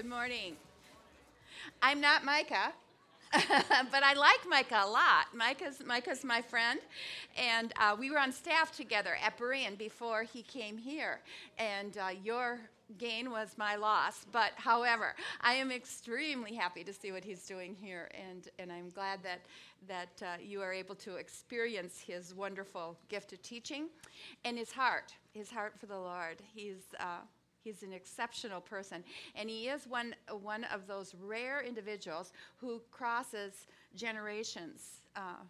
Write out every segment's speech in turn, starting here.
Good morning. I'm not Micah, but I like Micah a lot. Micah's, Micah's my friend, and uh, we were on staff together at Berean before he came here. And uh, your gain was my loss. But however, I am extremely happy to see what he's doing here, and, and I'm glad that, that uh, you are able to experience his wonderful gift of teaching and his heart, his heart for the Lord. He's uh, He's an exceptional person. And he is one, one of those rare individuals who crosses generations. Uh,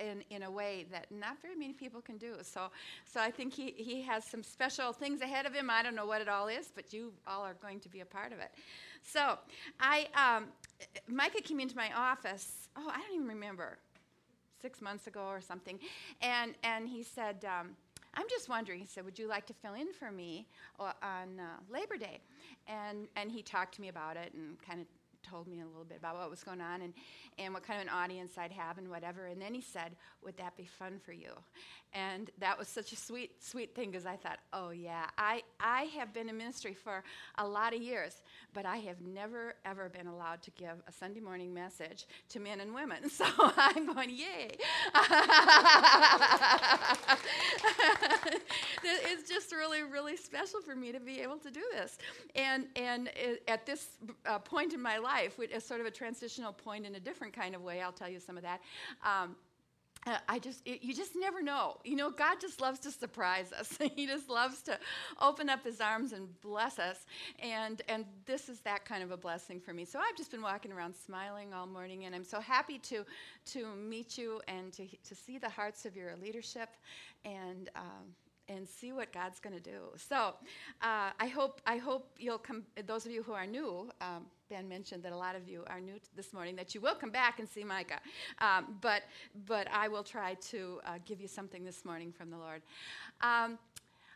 in, in a way that not very many people can do. So, so I think he, he has some special things ahead of him. I don't know what it all is, but you all are going to be a part of it. So, I, um, Micah came into my office, oh, I don't even remember, six months ago or something, and, and he said, um, I'm just wondering, he said, would you like to fill in for me uh, on uh, Labor Day? And, and he talked to me about it and kind of told me a little bit about what was going on and, and what kind of an audience I'd have and whatever. And then he said, Would that be fun for you? And that was such a sweet, sweet thing because I thought, Oh, yeah, I, I have been in ministry for a lot of years, but I have never, ever been allowed to give a Sunday morning message to men and women. So I'm going, Yay. it's just really, really special for me to be able to do this. And, and at this uh, point in my life, it's sort of a transitional point in a different kind of way, I'll tell you some of that. Um, I just, it, you just never know. You know, God just loves to surprise us. he just loves to open up his arms and bless us. And, and this is that kind of a blessing for me. So I've just been walking around smiling all morning, and I'm so happy to, to meet you and to, to see the hearts of your leadership. And, um, and see what God's going to do. So, uh, I hope I hope you'll come. Those of you who are new, um, Ben mentioned that a lot of you are new this morning. That you will come back and see Micah, um, but but I will try to uh, give you something this morning from the Lord. Um,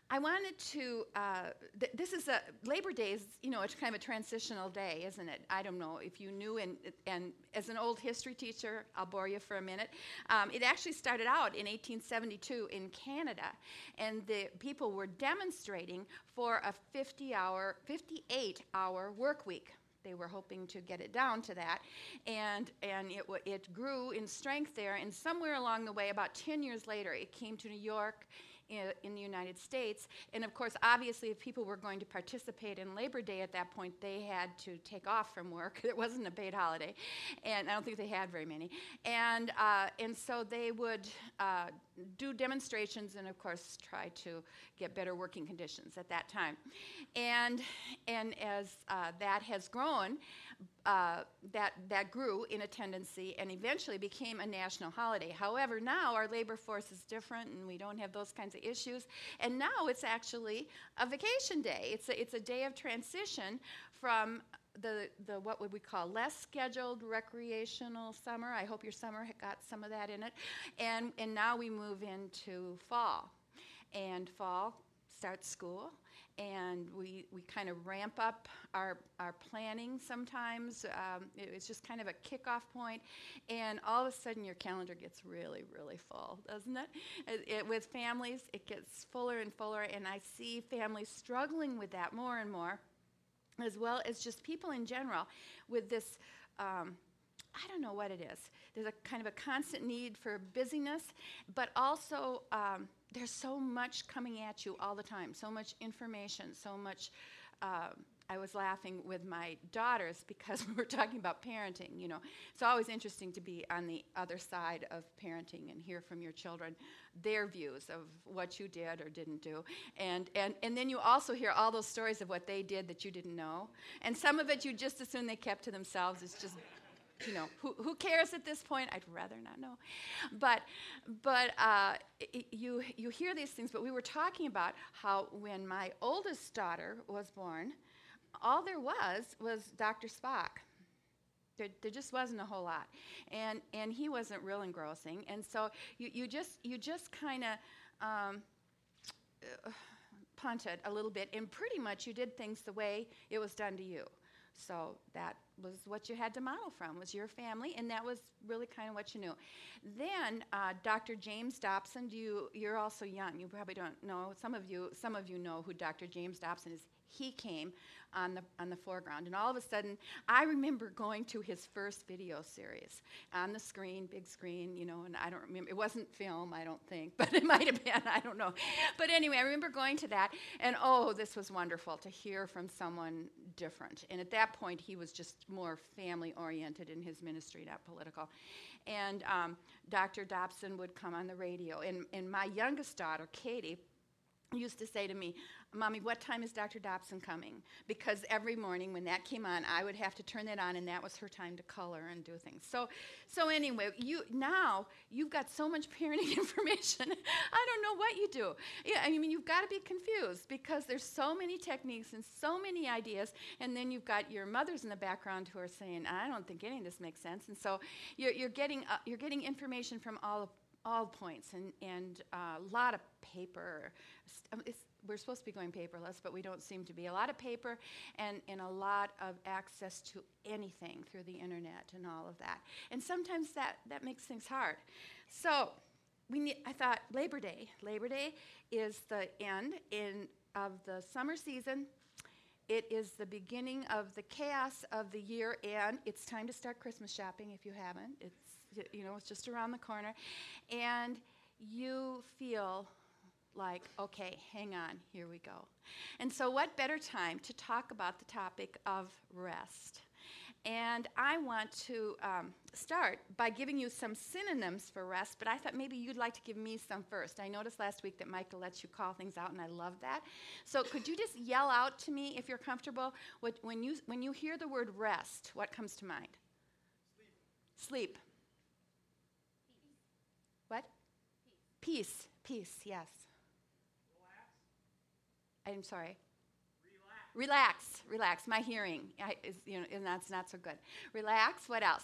I wanted to, uh, th- this is a, Labor Day is, you know, it's kind of a transitional day, isn't it? I don't know if you knew, and, and as an old history teacher, I'll bore you for a minute. Um, it actually started out in 1872 in Canada, and the people were demonstrating for a 50 hour, 58 hour work week they were hoping to get it down to that. And and it it grew in strength there. And somewhere along the way about 10 years later it came to New York in, the United States. And of course, obviously, if people were going to participate in Labor Day at that point, they had to take off from work. It wasn't a paid holiday, and I don't think they had very many. And uh, and so they would uh, do demonstrations and, of course, try to get better working conditions at that time. And and as uh, that has grown, uh, that, that grew in a tendency and eventually became a national holiday. However, now our labor force is different and we don't have those kinds of issues. And now it's actually a vacation day. It's a, it's a day of transition from the, the what would we call less scheduled recreational summer. I hope your summer got some of that in it. And, and now we move into fall. And fall starts school and we, we kind of ramp up our, our planning sometimes. Um, it, it's just kind of a kickoff point, and all of a sudden your calendar gets really, really full, doesn't it? it, it with families, it gets fuller and fuller, and I see families struggling with that more and more, as well as just people in general with this. Um, I don't know what it is. There's a kind of a constant need for busyness, but also um, there's so much coming at you all the time, so much information, so much. Uh, I was laughing with my daughters because we were talking about parenting. You know, it's always interesting to be on the other side of parenting and hear from your children their views of what you did or didn't do. And, and, and then you also hear all those stories of what they did that you didn't know. And some of it you just assume they kept to themselves. It's just you know, who, who cares at this point? I'd rather not know. But, but uh, it, you, you hear these things, but we were talking about how when my oldest daughter was born, all there was was Dr. Spock. There, there just wasn't a whole lot. And, and he wasn't real engrossing. And so you, you just, you just kind of um, uh, punted a little bit, and pretty much you did things the way it was done to you. So that was what you had to model from was your family, and that was really kind of what you knew. Then uh, Dr. James Dobson, you you're also young. You probably don't know. Some of you some of you know who Dr. James Dobson is. he came on the on the foreground and all of a sudden i remember going to his first video series on the screen big screen you know and i don't remember it wasn't film i don't think but it might have been i don't know but anyway i remember going to that and oh this was wonderful to hear from someone different. And at that point he was just more family oriented in his ministry not political. And um, dr dobson would come on the radio. And, and my youngest daughter katie used to say to me, Mommy, what time is Dr. Dobson coming? Because every morning when that came on, I would have to turn that on, and that was her time to color and do things. So, so anyway, you now you've got so much parenting information. I don't know what you do. Yeah, I mean, you've got to be confused because there's so many techniques and so many ideas, and then you've got your mothers in the background who are saying, "I don't think any of this makes sense," and so you're, you're getting uh, you're getting information from all all points and, and uh, a lot of paper. Um, we're supposed to be going paperless, but we don't seem to be. A lot of paper and, and a lot of access to anything through the internet and all of that. And sometimes that, that makes things hard. So we need, I thought Labor Day. Labor Day is the end in, of the summer season. It is the beginning of the chaos of the year, and it's time to start Christmas shopping if you haven't. It's you know, it's just around the corner. And you feel like, okay, hang on, here we go. And so, what better time to talk about the topic of rest? And I want to um, start by giving you some synonyms for rest, but I thought maybe you'd like to give me some first. I noticed last week that Michael lets you call things out, and I love that. So could you just yell out to me, if you're comfortable, what, when, you, when you hear the word rest, what comes to mind? Sleep. Sleep. What? Peace, peace, yes. I'm sorry. Relax. Relax, relax. My hearing I, is, you know, and that's not so good. Relax. What else?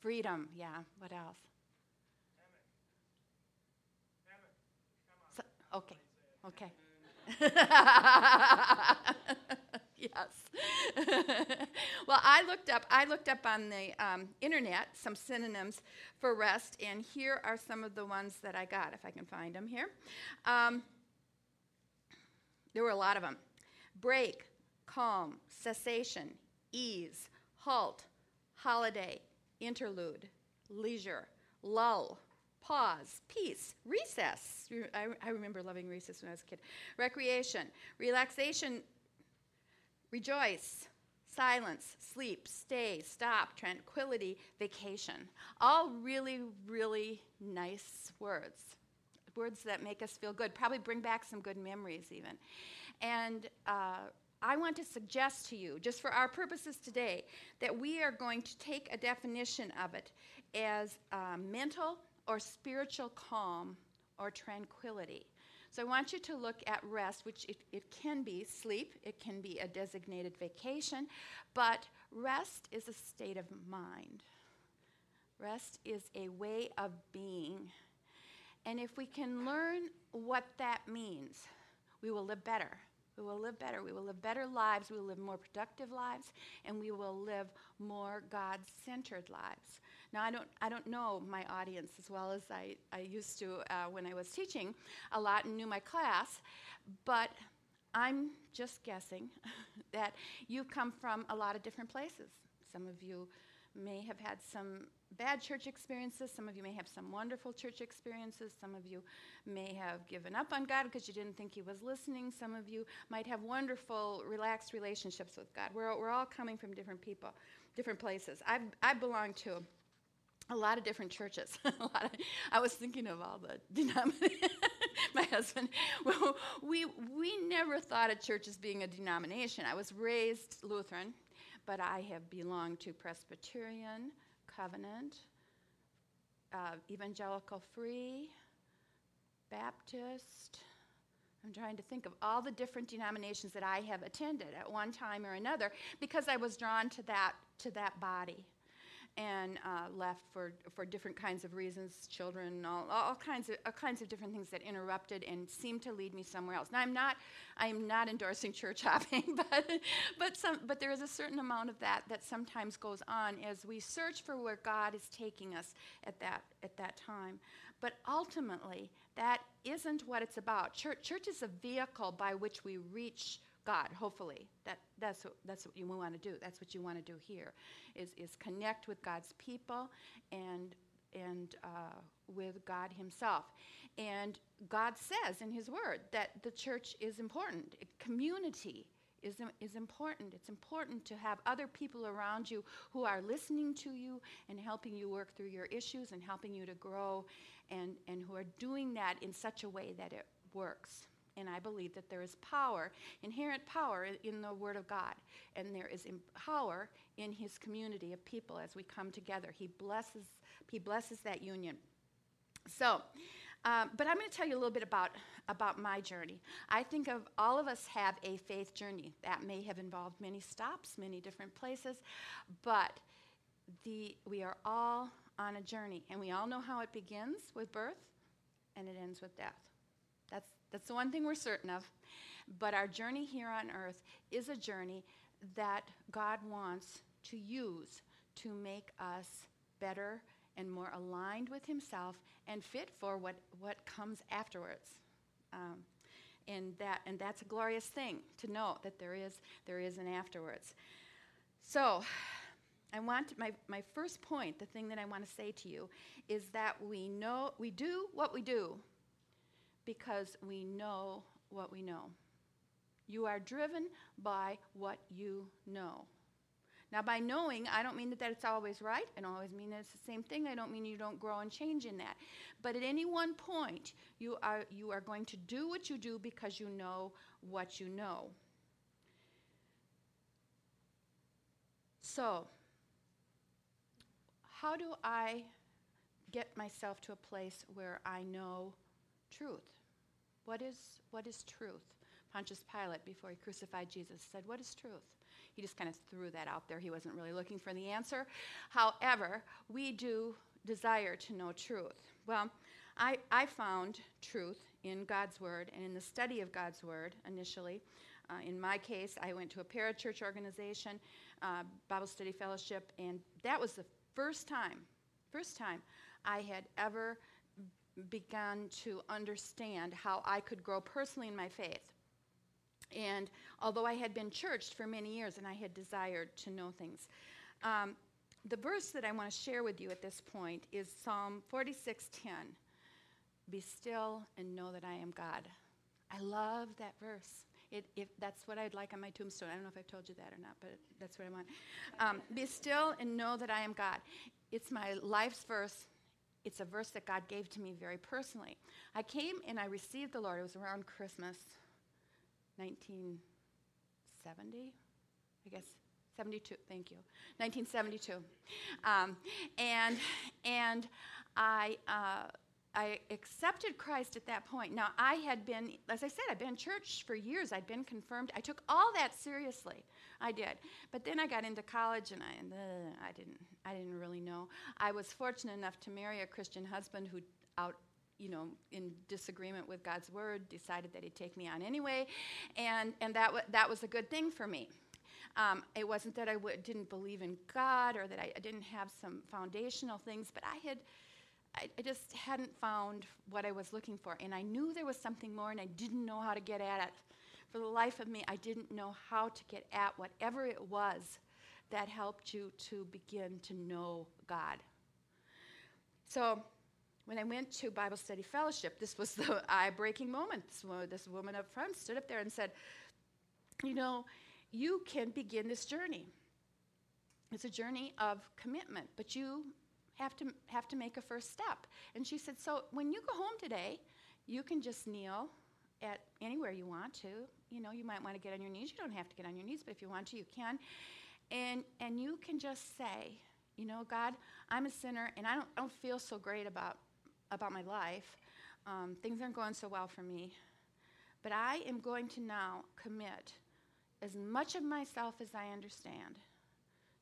Freedom. Freedom. Yeah. What else? So, okay. Okay. yes. well, I looked up. I looked up on the um, internet some synonyms for rest, and here are some of the ones that I got, if I can find them here. Um, there were a lot of them: break, calm, cessation, ease, halt, holiday, interlude, leisure, lull, pause, peace, recess. I, I, remember loving recess when I was a kid. Recreation, relaxation, Rejoice, silence, sleep, stay, stop, tranquility, vacation. All really, really nice words. Words that make us feel good, probably bring back some good memories, even. And uh, I want to suggest to you, just for our purposes today, that we are going to take a definition of it as uh, mental or spiritual calm or tranquility. So I want you to look at rest, which it, it can be sleep, it can be a designated vacation, but rest is a state of mind. Rest is a way of being. And if we can learn what that means, we will live better. We will live better. We will live better lives. We will live more productive lives. And we will live more God centered lives. Now, I don't, I don't know my audience as well as I, I used to uh, when I was teaching a lot and knew my class, but I'm just guessing that you come from a lot of different places. Some of you may have had some bad church experiences. Some of you may have some wonderful church experiences. Some of you may have given up on God because you didn't think He was listening. Some of you might have wonderful, relaxed relationships with God. We're, we're all coming from different people, different places. I, I belong to a lot of different churches. of, I was thinking of all the denominations. My husband, well, we we never thought of church as being a denomination. I was raised Lutheran, but I have belonged to Presbyterian, Covenant, uh, Evangelical Free, Baptist. I'm trying to think of all the different denominations that I have attended at one time or another because I was drawn to that to that body and uh, left for, for different kinds of reasons, children, all, all, kinds of, all kinds of different things that interrupted and seemed to lead me somewhere else. Now, I'm not, I'm not endorsing church hopping, but, but, some, but there is a certain amount of that that sometimes goes on as we search for where God is taking us at that, at that time. But ultimately, that isn't what it's about. Church, church is a vehicle by which we reach God, hopefully. That, that's, what, that's what you want to do. That's what you want to do here, is, is connect with God's people and, and uh, with God himself. And God says in his word that the church is important. Community is, is important. It's important to have other people around you who are listening to you and helping you work through your issues and helping you to grow and, and who are doing that in such a way that it works. And I believe that there is power, inherent power in the Word of God. And there is power in His community of people as we come together. He blesses, he blesses that union. So, um, but I'm going to tell you a little bit about, about my journey. I think of all of us have a faith journey that may have involved many stops, many different places, but the, we are all on a journey, and we all know how it begins with birth and it ends with death. That's, that's the one thing we're certain of. But our journey here on earth is a journey that God wants to use to make us better and more aligned with Himself and fit for what, what comes afterwards. Um, and, that, and that's a glorious thing to know that there is, there is an afterwards. So, I want my, my first point, the thing that I want to say to you, is that we know we do what we do because we know what we know. You are driven by what you know. Now, by knowing, I don't mean that, that it's always right. I don't always mean that it's the same thing. I don't mean you don't grow and change in that. But at any one point, you are, you are going to do what you do because you know what you know. So, how do I get myself to a place where I know truth? What is, what is truth? Pontius Pilate, before he crucified Jesus, said, What is truth? He just kind of threw that out there. He wasn't really looking for the answer. However, we do desire to know truth. Well, I, I found truth in God's Word and in the study of God's Word initially. Uh, in my case, I went to a parachurch organization, uh, Bible Study Fellowship, and that was the first time, first time I had ever begun to understand how I could grow personally in my faith. And although I had been churched for many years and I had desired to know things, um, the verse that I want to share with you at this point is Psalm 46:10. Be still and know that I am God. I love that verse. It, if that's what I'd like on my tombstone. I don't know if I've told you that or not, but that's what I want. Um, Be still and know that I am God. It's my life's verse. It's a verse that God gave to me very personally. I came and I received the Lord. It was around Christmas 1970, I guess. 72, thank you. 1972. Um, and, and I, uh, I accepted Christ at that point. Now, I had been, as I said, I'd been in church for years. I'd been confirmed. I took all that seriously. I did. But then I got into college and I, uh, I, didn't, I didn't really know. I was fortunate enough to marry a Christian husband who out you know, in disagreement with God's word, decided that he'd take me on anyway, and and that w- that was a good thing for me. Um, it wasn't that I w- didn't believe in God or that I, I, didn't have some foundational things, but I had. I, I just hadn't found what I was looking for, and I knew there was something more, and I didn't know how to get at it. For the life of me, I didn't know how to get at whatever it was that helped you to begin to know God. So when I went to Bible study fellowship, this was the eye breaking moment. This, this woman up front stood up there and said, You know, you can begin this journey. It's a journey of commitment, but you have to, have to make a first step. And she said, So when you go home today, you can just kneel at anywhere you want to. You know, you might want to get on your knees. You don't have to get on your knees, but if you want to, you can. And, and you can just say, you know, God, I'm a sinner and I don't, I don't feel so great about about my life. Um, things aren't going so well for me. But I am going to now commit as much of myself as I understand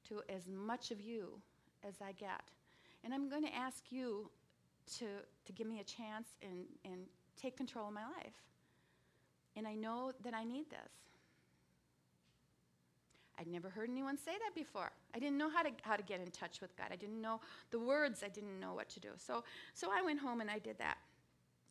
to as much of you as I get. And I'm going to ask you to, to give me a chance and, and take control of my life. And I know that I need this. I'd never heard anyone say that before. I didn't know how to, how to get in touch with God. I didn't know the words. I didn't know what to do. So, so I went home and I did that.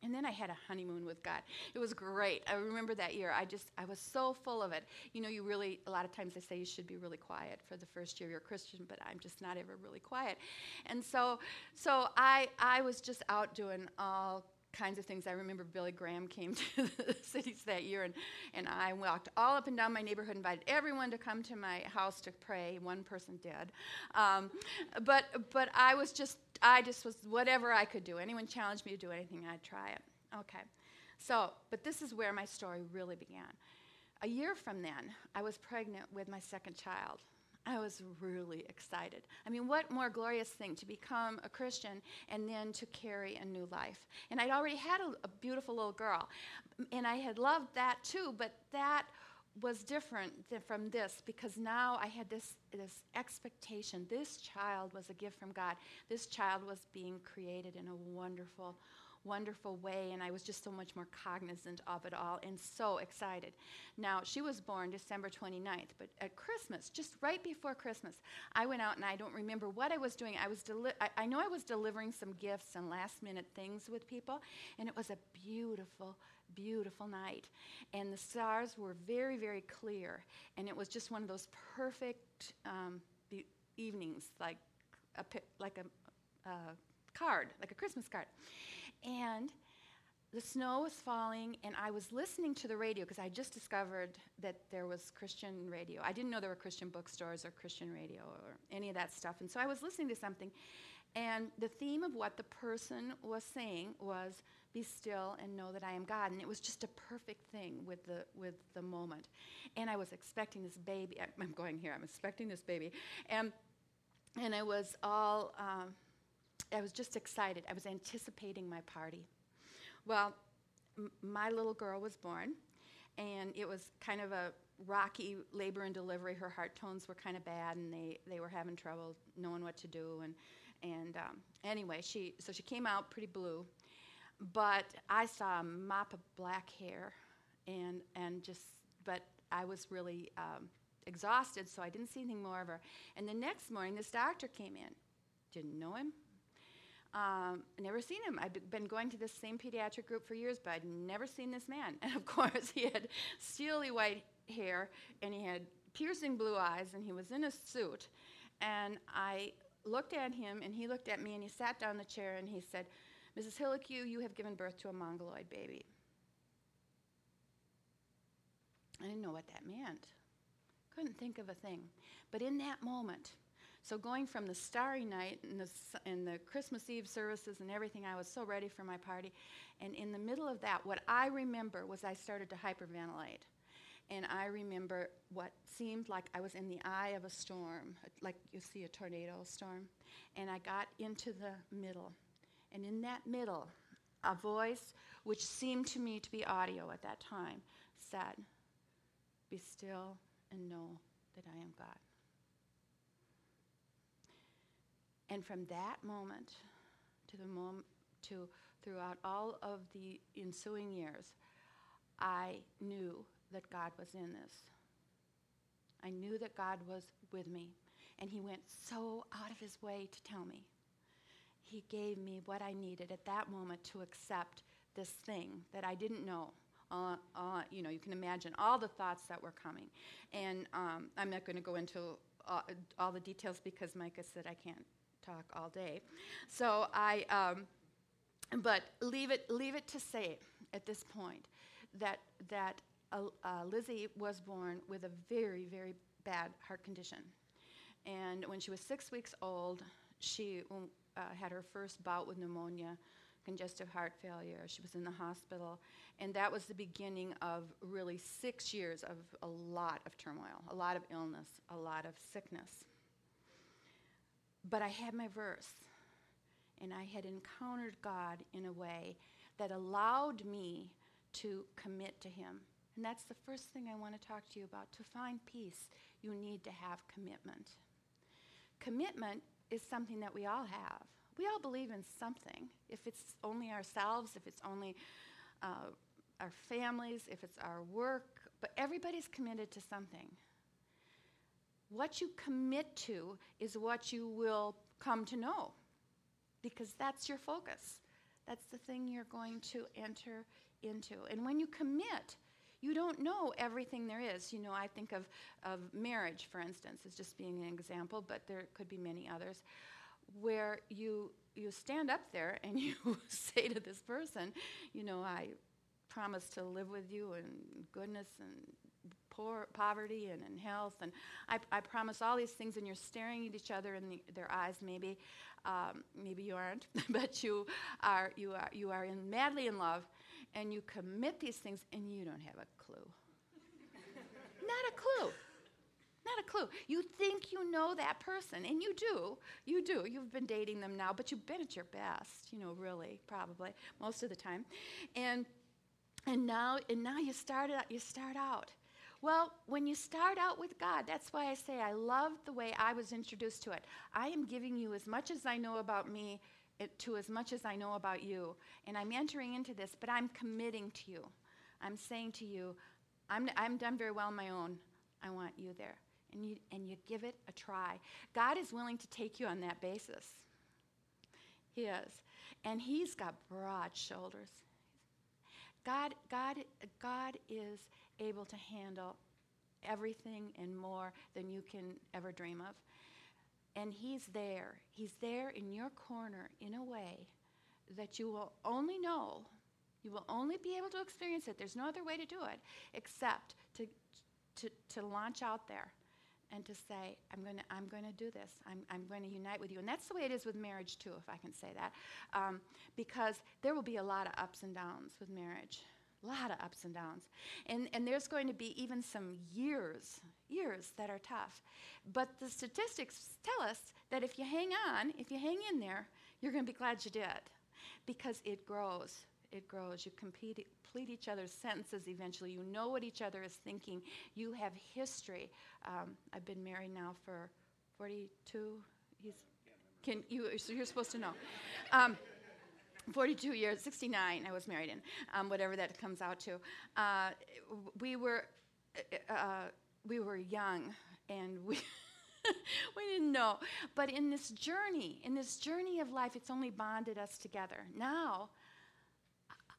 And then I had a honeymoon with God. It was great. I remember that year. I just, I was so full of it. You know, you really, a lot of times they say you should be really quiet for the first year you're a Christian, but I'm just not ever really quiet. And so, so I, I was just out doing all kinds of things. I remember Billy Graham came to the cities that year, and, and I walked all up and down my neighborhood, invited everyone to come to my house to pray. One person did, um, but but I was just I just was whatever I could do. Anyone challenged me to do anything, I'd try it. Okay, so but this is where my story really began. A year from then, I was pregnant with my second child. I was really excited. I mean, what more glorious thing to become a Christian and then to carry a new life? And I'd already had a, a, beautiful little girl, and I had loved that too, but that was different from this because now I had this, this expectation. This child was a gift from God. This child was being created in a wonderful, wonderful way, and I was just so much more cognizant of it all and so excited. Now, she was born December 29th, but at Christmas, just right before Christmas, I went out and I don't remember what I was doing. I, was deli- I, I know I was delivering some gifts and last minute things with people, and it was a beautiful, beautiful night. And the stars were very, very clear, and it was just one of those perfect um, be- evenings, like a, like a, a card, like a Christmas card. And the snow was falling, and I was listening to the radio because I just discovered that there was Christian radio. I didn't know there were Christian bookstores or Christian radio or any of that stuff. And so I was listening to something, and the theme of what the person was saying was, "Be still and know that I am God." And it was just a perfect thing with the with the moment. And I was expecting this baby. I'm going here. I'm expecting this baby, and and I was all. Um, I was just excited. I was anticipating my party. Well, m- my little girl was born, and it was kind of a rocky labor and delivery. Her heart tones were kind of bad, and they, they were having trouble knowing what to do. And, and um, anyway, she, so she came out pretty blue, but I saw a mop of black hair, and, and just, but I was really um, exhausted, so I didn't see anything more of her. And the next morning, this doctor came in. Didn't know him, um, never seen him. I'd been going to this same pediatric group for years, but I'd never seen this man. And of course, he had steely white hair and he had piercing blue eyes and he was in a suit. And I looked at him and he looked at me and he sat down in the chair and he said, Mrs. Hillique, you have given birth to a mongoloid baby. I didn't know what that meant. Couldn't think of a thing. But in that moment, so going from the starry night and the, and the Christmas Eve services and everything, I was so ready for my party. And in the middle of that, what I remember was I started to hyperventilate. And I remember what seemed like I was in the eye of a storm, like you see a tornado storm. And I got into the middle. And in that middle, a voice, which seemed to me to be audio at that time, said, Be still and know that I am God. And from that moment to the moment to throughout all of the ensuing years, I knew that God was in this. I knew that God was with me, and He went so out of His way to tell me. He gave me what I needed at that moment to accept this thing that I didn't know. Uh, uh, you know, you can imagine all the thoughts that were coming. And um, I'm not going to go into uh, all the details because Micah said I can't talk all day. So I, um, but leave it, leave it to say at this point that, that uh, uh, Lizzie was born with a very, very bad heart condition. And when she was six weeks old, she uh, had her first bout with pneumonia, congestive heart failure. She was in the hospital. And that was the beginning of really six years of a lot of turmoil, a lot of illness, a lot of sickness. But I had my verse, and I had encountered God in a way that allowed me to commit to Him. And that's the first thing I want to talk to you about. To find peace, you need to have commitment. Commitment is something that we all have. We all believe in something. If it's only ourselves, if it's only uh, our families, if it's our work, but everybody's committed to something. What you commit to is what you will come to know because that's your focus. That's the thing you're going to enter into. And when you commit, you don't know everything there is. You know, I think of, of marriage, for instance, as just being an example, but there could be many others, where you you stand up there and you say to this person, you know, I promise to live with you in goodness and poor, poverty and in health, and I, I, promise all these things, and you're staring at each other in the, their eyes. Maybe, um, maybe you aren't, but you are. You are. You are in, madly in love, and you commit these things, and you don't have a clue. Not a clue. Not a clue. You think you know that person, and you do. You do. You've been dating them now, but you've been at your best, you know, really, probably, most of the time. And and now and now you start out, you start out. Well, when you start out with God, that's why I say I love the way I was introduced to it. I am giving you as much as I know about me eh, to as much as I know about you. And I'm entering into this, but I'm committing to you. I'm saying to you, I'm, I'm done very well on my own. I want you there and you, and you give it a try. God is willing to take you on that basis. He is. And He's got broad shoulders. God, God, God is able to handle everything and more than you can ever dream of. And He's there. He's there in your corner in a way that you will only know, you will only be able to experience it. There's no other way to do it except to, to, to launch out there and to say, I'm going to, I'm going to do this. I'm, I'm going to unite with you. And that's the way it is with marriage, too, if I can say that. Um, because there will be a lot of ups and downs with marriage. A lot of ups and downs. And, and there's going to be even some years, years that are tough. But the statistics tell us that if you hang on, if you hang in there, you're going to be glad you did because it grows it grows. You compete, complete each other's sentences eventually. You know what each other is thinking. You have history. Um, I've been married now for 42. He's, can you? So you're supposed to know. Um, 42 years, 69. I was married in, um, whatever that comes out to. Uh, we were, uh, uh we were young, and we. we didn't know. But in this journey, in this journey of life, it's only bonded us together. Now,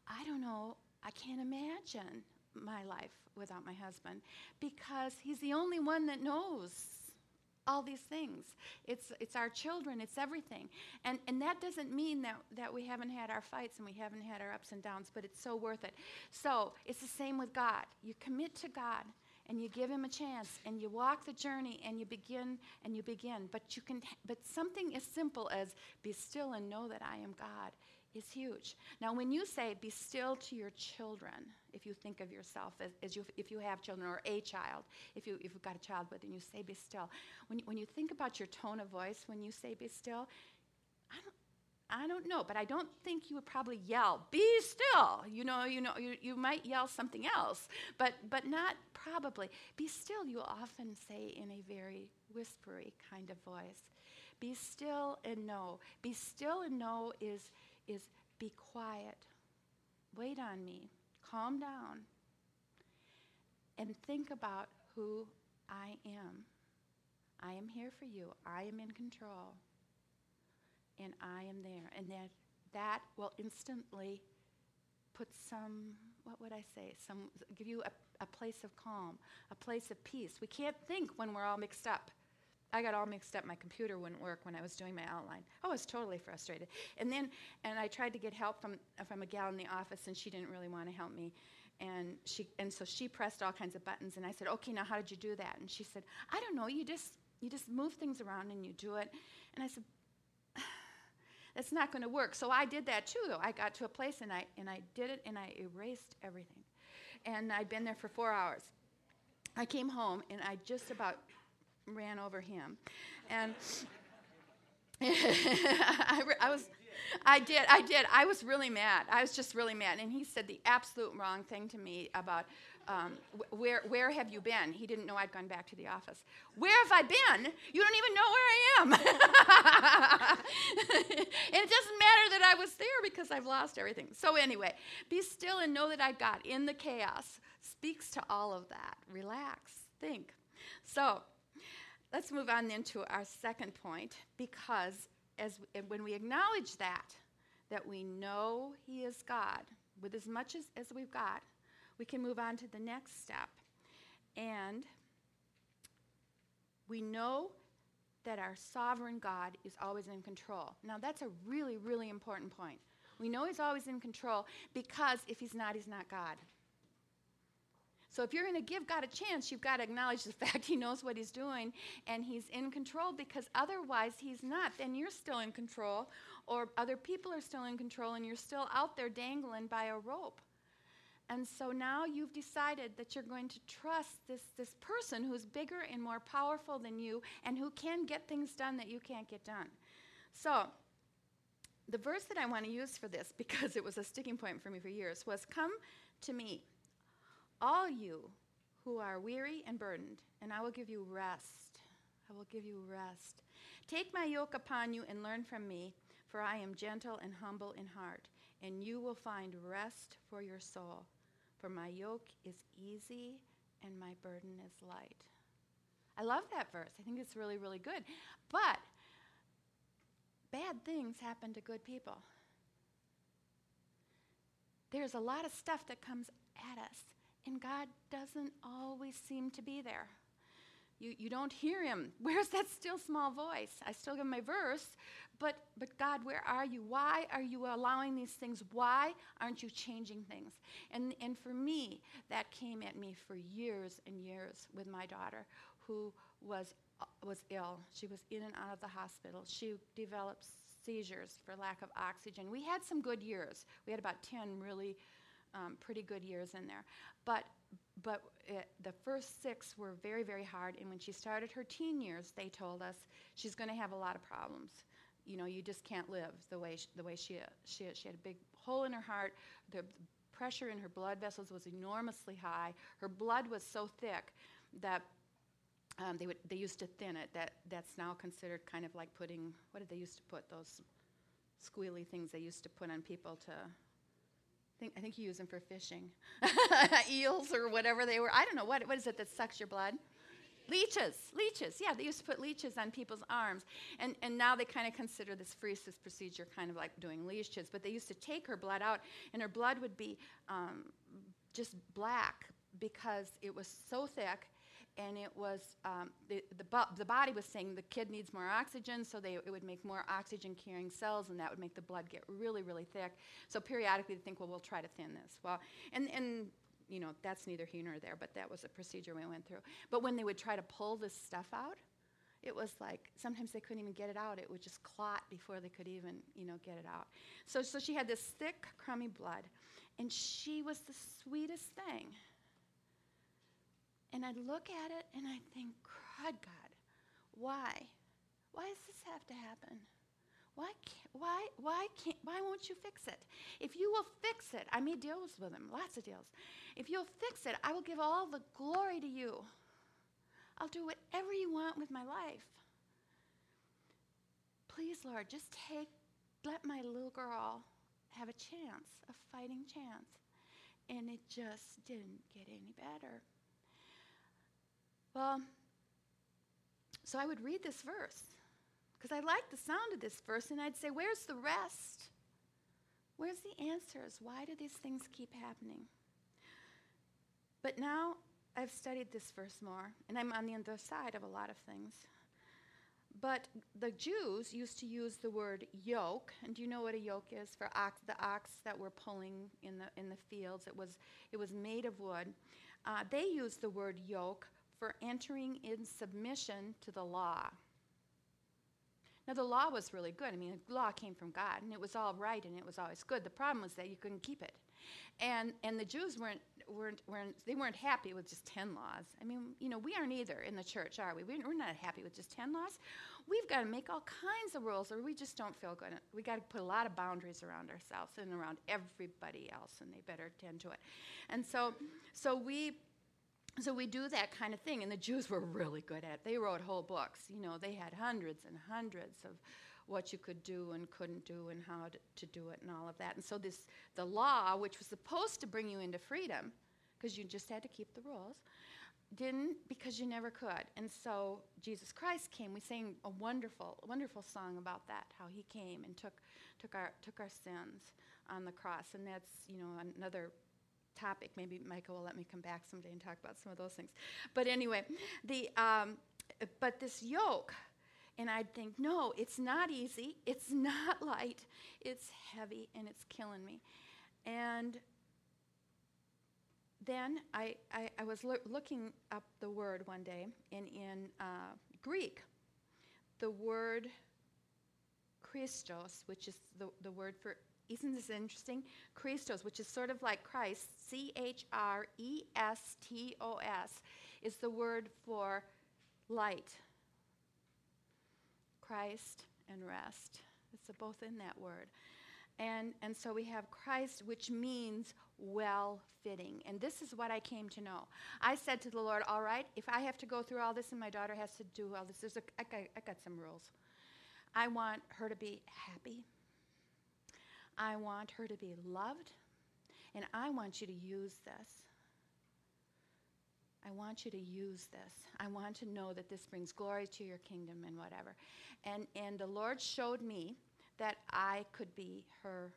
I don't know, I can't imagine my life without my husband because he's the only one that knows all these things. It's, it's our children, it's everything. And, and that doesn't mean that, that we haven't had our fights and we haven't had our ups and downs, but it's so worth it. So it's the same with God. You commit to God and you give him a chance and you walk the journey and you begin and you begin. But you can but something as simple as be still and know that I am God is huge. Now, when you say be still to your children, if you think of yourself as, as you, if you have children or a child, if, you, if you've got a child with and you say be still, when, when you think about your tone of voice when you say be still, I don't, I don't know, but I don't think you would probably yell, "Be still." You know, you know, you, you might yell something else, but but not probably. Be still. You often say in a very whispery kind of voice. Be still and know. Be still and know is is be quiet, wait on me, calm down, and think about who I am. I am here for you. I am in control. And I am there. And that that will instantly put some what would I say? Some give you a, a place of calm, a place of peace. We can't think when we're all mixed up. I got all mixed up. My computer wouldn't work when I was doing my outline. I was totally frustrated. And then, and I tried to get help from from a gal in the office, and she didn't really want to help me. And she, and so she pressed all kinds of buttons, and I said, "Okay, now how did you do that?" And she said, "I don't know. You just you just move things around and you do it." And I said, "That's not going to work." So I did that too. Though. I got to a place and I and I did it, and I erased everything. And I'd been there for four hours. I came home and I just about ran over him. And I, I, was, I did, I did. I was really mad. I was just really mad. And he said the absolute wrong thing to me about um, where, where have you been? He didn't know I'd gone back to the office. Where have I been? You don't even know where I am. and it doesn't matter that I was there because I've lost everything. So, anyway, be still and know that I got in the chaos speaks to all of that. Relax, think. So, Let's move on then to our second point because as when we acknowledge that that we know He is God, with as much as, as we've got, we can move on to the next step. And we know that our sovereign God is always in control. Now, that's a really, really important point. We know He's always in control because if He's not, He's not God. So if you're going to give God a chance, you've got to acknowledge the fact He knows what He's doing and He's in control because otherwise He's not. Then you're still in control, or other people are still in control, and you're still out there dangling by a rope. And so now you've decided that you're going to trust this, this person who's bigger and more powerful than you and who can get things done that you can't get done. So, the verse that I want to use for this, because it was a sticking point for me for years, was Come to me, all you who are weary and burdened, and I will give you rest. I will give you rest. Take my yoke upon you and learn from me, for I am gentle and humble in heart, and you will find rest for your soul. For my yoke is easy and my burden is light. I love that verse. I think it's really, really good. But bad things happen to good people. There's a lot of stuff that comes at us, and God doesn't always seem to be there. You, you don't hear him. Where's that still small voice? I still give my verse, but, but God, where are you? Why are you allowing these things? Why aren't you changing things? And, and for me, that came at me for years and years with my daughter who was, uh, was ill. She was in and out of the hospital. She developed seizures for lack of oxygen. We had some good years. We had about 10 really um, pretty good years in there. But but it, the first six were very, very hard. And when she started her teen years, they told us she's going to have a lot of problems. You know, you just can't live the way she, the way she she she had a big hole in her heart. The pressure in her blood vessels was enormously high. Her blood was so thick that um, they would they used to thin it. That that's now considered kind of like putting what did they used to put those squealy things they used to put on people to think, I think you use them for fishing. Eels or whatever they were. I don't know. What, what is it that sucks your blood? Leeches, leeches. Yeah, they used to put leeches on people's arms. And, and now they kind of consider this pheresis procedure kind of like doing leeches. But they used to take her blood out, and her blood would be um, just black because it was so thick and it was um, the, the, the, body was saying the kid needs more oxygen so they, it would make more oxygen carrying cells and that would make the blood get really really thick. So periodically they think well we'll try to thin this. Well and, and you know that's neither here nor there but that was a procedure we went through. But when they would try to pull this stuff out it was like sometimes they couldn't even get it out. It would just clot before they could even you know get it out. So, so she had this thick crummy blood and she was the sweetest thing and I look at it and I think, God, God, why? Why does this have to happen? Why can't, why, why can't, why won't you fix it? If you will fix it, I made deals with him, lots of deals. If you'll fix it, I will give all the glory to you. I'll do whatever you want with my life. Please, Lord, just take, let my little girl have a chance, a fighting chance. And it just didn't get any better. Well, so I would read this verse because I liked the sound of this verse, and I'd say, Where's the rest? Where's the answers? Why do these things keep happening? But now I've studied this verse more, and I'm on the other side of a lot of things. But the Jews used to use the word yoke, and do you know what a yoke is for ox, the ox that were pulling in the in the fields? It was it was made of wood. Uh, they used the word yoke for entering in submission to the law. Now, the law was really good. I mean, the law came from God, and it was all right, and it was always good. The problem was that you couldn't keep it, and and the Jews weren't weren't weren't they weren't happy with just ten laws. I mean, you know, we aren't either in the church, are we? We're not happy with just ten laws. We've got to make all kinds of rules, or we just don't feel good. We got to put a lot of boundaries around ourselves and around everybody else, and they better tend to it. And so, so we so we do that kind of thing and the jews were really good at it they wrote whole books you know they had hundreds and hundreds of what you could do and couldn't do and how to, do it and all of that and so this the law which was supposed to bring you into freedom because you just had to keep the rules didn't because you never could. And so Jesus Christ came. We sang a wonderful, wonderful song about that, how he came and took, took, our, took our sins on the cross. And that's, you know, another topic. Maybe Michael will let me come back someday and talk about some of those things. But anyway, the, um, but this yoke, and I'd think, no, it's not easy. It's not light. It's heavy and it's killing me. And then I, I, I was lo- looking up the word one day, and in uh, Greek, the word Christos, which is the, the word for, isn't this interesting? Christos, which is sort of like Christ, C H R E S T O S, is the word for light. Christ and rest. It's both in that word. And, and so we have Christ, which means well fitting. And this is what I came to know. I said to the Lord, All right, if I have to go through all this and my daughter has to do all this, there's a, I, got, I got some rules. I want her to be happy, I want her to be loved, and I want you to use this. I want you to use this. I want to know that this brings glory to your kingdom and whatever. And, and the Lord showed me that I could be her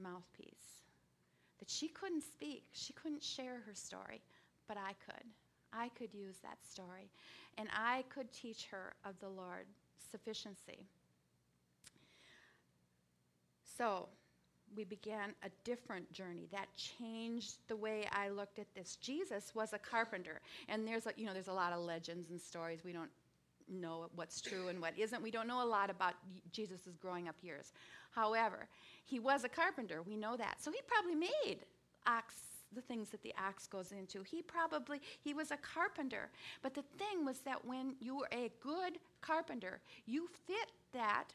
mouthpiece. That she couldn't speak, she couldn't share her story, but I could. I could use that story. And I could teach her of the Lord's sufficiency. So, we began a different journey that changed the way I looked at this. Jesus was a carpenter, and there's a, you know there's a lot of legends and stories we don't know what's true and what isn't. We don't know a lot about Jesus' growing up years. However, he was a carpenter. We know that. So he probably made ox the things that the ox goes into. He probably he was a carpenter. But the thing was that when you were a good carpenter, you fit that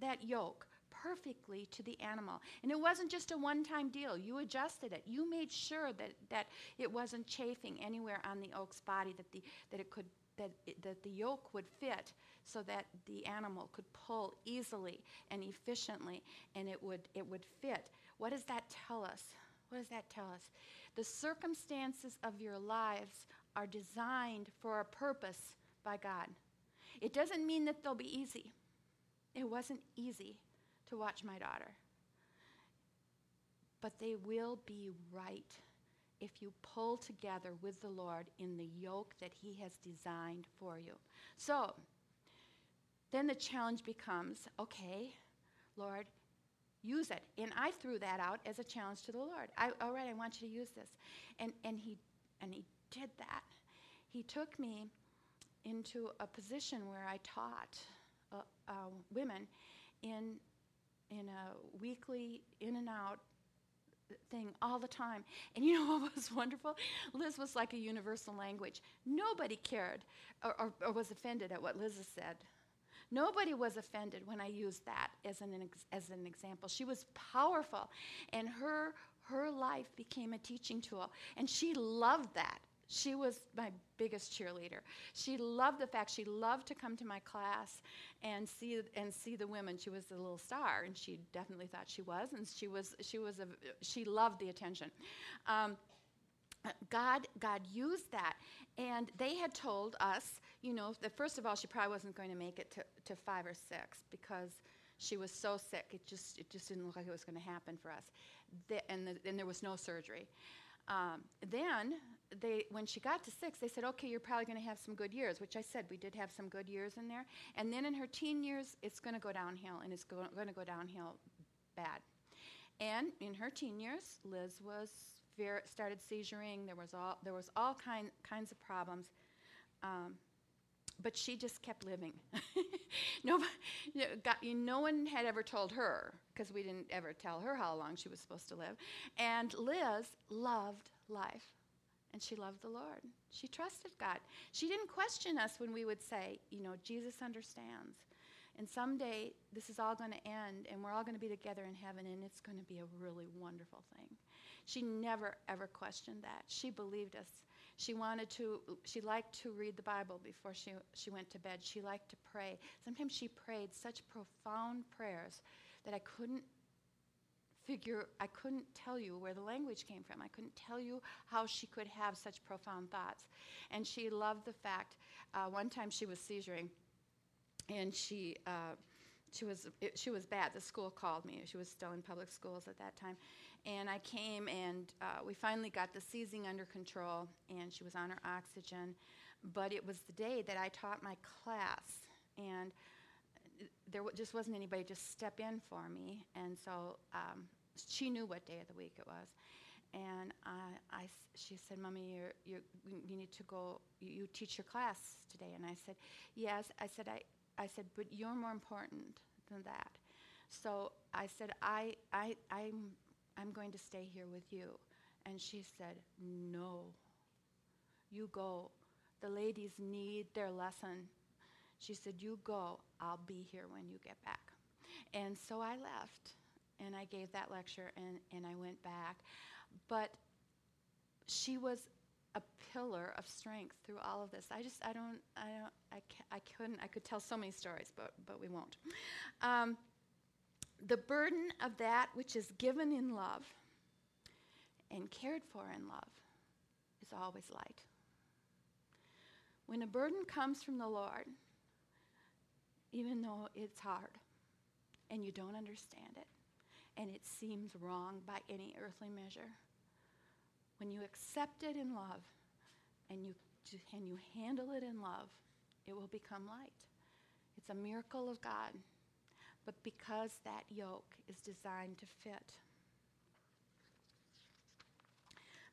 that yoke perfectly to the animal. And it wasn't just a one-time deal. You adjusted it. You made sure that, that it wasn't chafing anywhere on the oak's body, that, the, that it could that, it, that the yoke would fit so that the animal could pull easily and efficiently and it would, it would fit. What does that tell us? What does that tell us? The circumstances of your lives are designed for a purpose by God. It doesn't mean that they'll be easy. It wasn't easy to watch my daughter. But they will be right if you pull together with the Lord in the yoke that He has designed for you. So, then the challenge becomes okay, Lord, use it. And I threw that out as a challenge to the Lord. I, all right, I want you to use this. And, and, he, and He did that. He took me into a position where I taught uh, uh, women in, in a weekly in and out thing all the time. And you know what was wonderful? Liz was like a universal language. Nobody cared or, or, or was offended at what Liz said. Nobody was offended when I used that as an, as an example. She was powerful, and her, her life became a teaching tool. And she loved that. She was my biggest cheerleader. She loved the fact she loved to come to my class and see and see the women. She was a little star, and she definitely thought she was, and she was she was a she loved the attention. Um, God, God used that, and they had told us, you know, that first of all, she probably wasn't going to make it to, to five or six because she was so sick. It just, it just didn't look like it was going to happen for us, the, and, the, and there was no surgery. Um, then they, when she got to six, they said, okay, you're probably going to have some good years, which I said we did have some good years in there. And then in her teen years, it's going to go downhill, and it's going to go downhill bad. And in her teen years, Liz was very, started seizuring. There was all there was all kind, kinds of problems. Um, but she just kept living. Nobody, you know, got, you, no one had ever told her because we didn't ever tell her how long she was supposed to live. And Liz loved life, and she loved the Lord. She trusted God. She didn't question us when we would say, you know, Jesus understands. And someday this is all going to end, and we're all going to be together in heaven, and it's going to be a really wonderful thing. She never, ever questioned that. She believed us. She wanted to, she liked to read the Bible before she, she went to bed. She liked to pray. Sometimes she prayed such profound prayers that I couldn't figure, I couldn't tell you where the language came from. I couldn't tell you how she could have such profound thoughts. And she loved the fact, uh, one time she was seizuring, and she, uh, she, was, it, she was bad. The school called me. She was still in public schools at that time. And I came, and uh, we finally got the seizing under control, and she was on her oxygen. But it was the day that I taught my class, and there just wasn't anybody to step in for me. And so um, she knew what day of the week it was. And I, I, she said, Mommy, you're, you're, you need to go, you, you teach your class today. And I said, Yes. I said, I, I said, but you're more important than that. So I said, I, I, I'm, I'm going to stay here with you. And she said, No. You go. The ladies need their lesson. She said, You go. I'll be here when you get back. And so I left and I gave that lecture and, and I went back. But she was a pillar of strength through all of this. I just, I don't, I don't, I, I couldn't, I could tell so many stories, but, but we won't. Um, the burden of that which is given in love and cared for in love is always light. When a burden comes from the Lord, even though it's hard and you don't understand it and it seems wrong by any earthly measure, when you accept it in love and you, and you handle it in love, it will become light. It's a miracle of God, but because that yoke is designed to fit.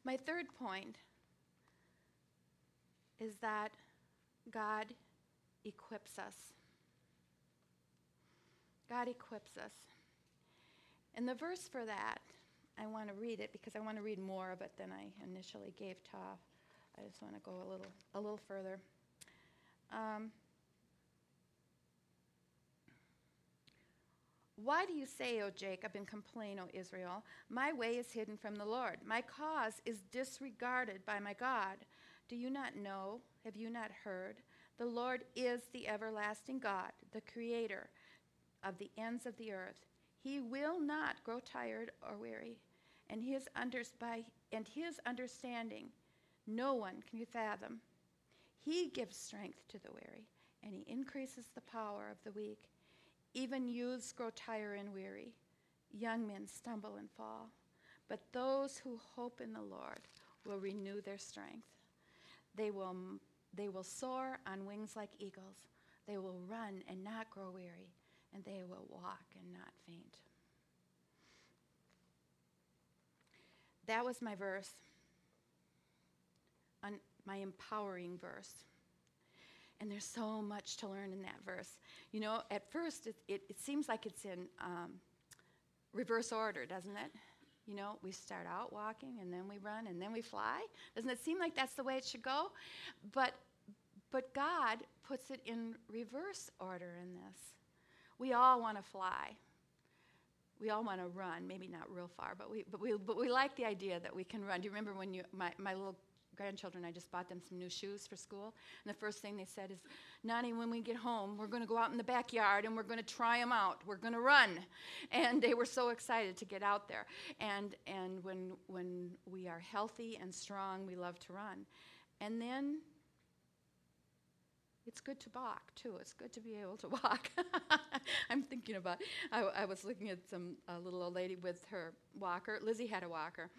My third point is that God equips us. God equips us. And the verse for that, I want to read it because I want to read more of it than I initially gave Toph. I just want to go a little, a little further. Um, Why do you say, O Jacob, and complain, O Israel? My way is hidden from the Lord. My cause is disregarded by my God. Do you not know? Have you not heard? The Lord is the everlasting God, the creator of the ends of the earth. He will not grow tired or weary, and his, by, and his understanding no one can fathom. He gives strength to the weary, and he increases the power of the weak. Even youths grow tired and weary, young men stumble and fall. But those who hope in the Lord will renew their strength. They will, they will soar on wings like eagles. They will run and not grow weary and they will walk and not faint. That was my verse, my empowering verse. And there's so much to learn in that verse. You know, at first, it, it, it seems like it's in um, reverse order, doesn't it? You know, we start out walking and then we run and then we fly. Doesn't it seem like that's the way it should go? But, but God puts it in reverse order in this. We all want to fly. We all want to run, maybe not real far, but we, but, we, but we like the idea that we can run. Do you remember when you, my, my little grandchildren, I just bought them some new shoes for school. And the first thing they said is, Nani, when we get home, we're going to go out in the backyard and we're going to try them out. We're going to run. And they were so excited to get out there. And, and when, when we are healthy and strong, we love to run. And then it's good to walk too. It's good to be able to walk. I'm thinking about. I, I, was looking at some uh, little old lady with her walker. Lizzie had a walker,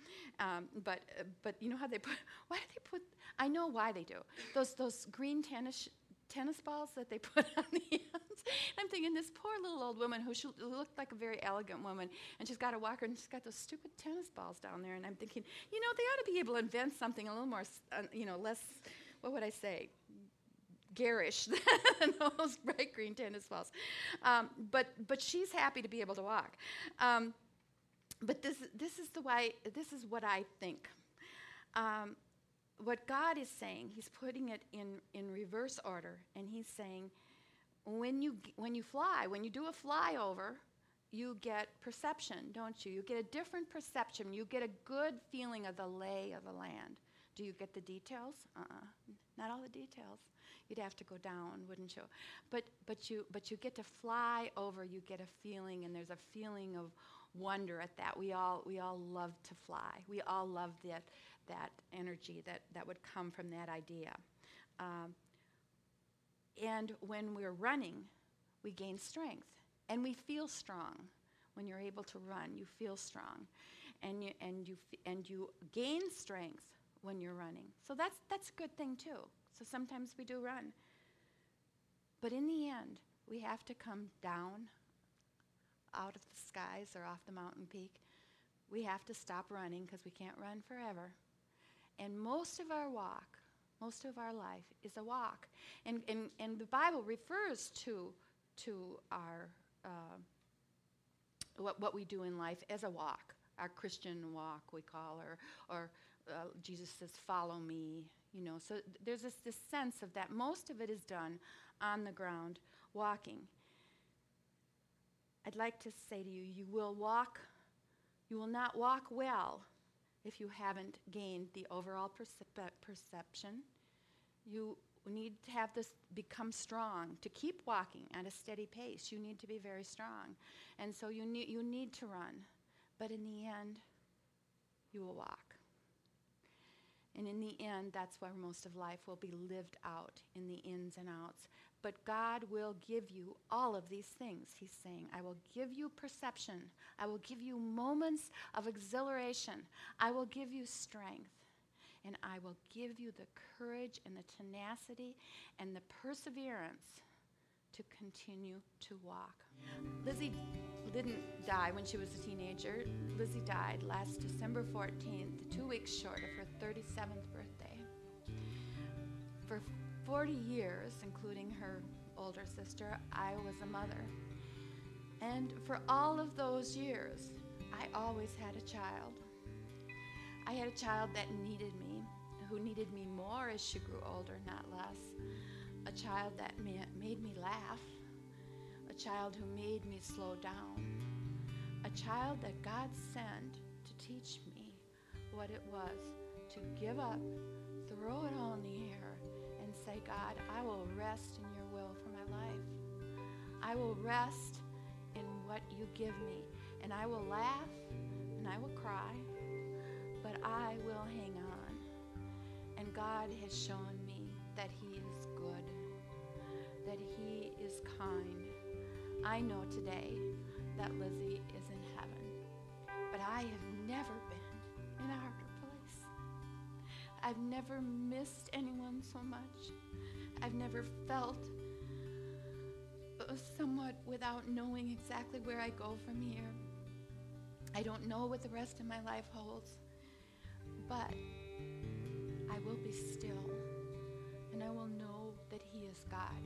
um, but uh, but you know how they put? Why do they put? I know why they do. Those those green tennis tennis balls that they put on the ends. I'm thinking this poor little old woman who looked like a very elegant woman, and she's got a walker and she's got those stupid tennis balls down there. And I'm thinking, you know, they ought to be able to invent something a little more, uh, you know, less. What would I say? Garish than those bright green tennis balls. Um, but, but she's happy to be able to walk. Um, but this, this, is the way, this is what I think. Um, what God is saying, He's putting it in, in reverse order, and He's saying, when you, when you fly, when you do a flyover, you get perception, don't you? You get a different perception. You get a good feeling of the lay of the land. Do you get the details? Uh-uh. Not all the details you'd have to go down, wouldn't you? But but you but you get to fly over. You get a feeling, and there's a feeling of wonder at that. We all, we all love to fly. We all love that, that energy that, that would come from that idea. Um, and when we're running, we gain strength and we feel strong. When you're able to run, you feel strong. And you, and you, and you gain strength when you're running. So that's, that's a good thing too. So sometimes we do run. But in the end, we have to come down out of the skies or off the mountain peak. We have to stop running because we can't run forever. And most of our walk, most of our life is a walk. And, and, and the Bible refers to, to our, uh, what, what we do in life as a walk, our Christian walk, we call, or, or uh, Jesus says, Follow me. You know, so there's this, this sense of that. Most of it is done on the ground walking. I'd like to say to you, you will walk, you will not walk well if you haven't gained the overall percep- perception. You need to have this become strong. To keep walking at a steady pace, you need to be very strong. And so you need, you need to run. But in the end, you will walk. And in the end, that's where most of life will be lived out in the ins and outs. But God will give you all of these things. He's saying, I will give you perception. I will give you moments of exhilaration. I will give you strength. And I will give you the courage and the tenacity and the perseverance to continue to walk. Lizzie didn't die when she was a teenager. Lizzie died last December 14th, two weeks short of her 37th birthday. For 40 years, including her older sister, I was a mother. And for all of those years, I always had a child. I had a child that needed me, who needed me more as she grew older, not less. A child that made me laugh, a child who made me slow down, a child that God sent to teach me what it was to give up, throw it all in the air, and say, God, I will rest in your will for my life. I will rest in what you give me. And I will laugh and I will cry, but I will hang on. And God has shown me that He is good, that He is kind. I know today that Lizzie is in heaven, but I have never been in a harder place. I've never missed anyone so much. I've never felt uh, somewhat without knowing exactly where I go from here. I don't know what the rest of my life holds, but I will be still and I will know that He is God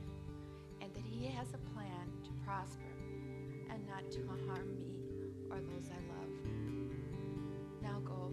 and that He has a plan prosper and not to harm me or those I love. Now go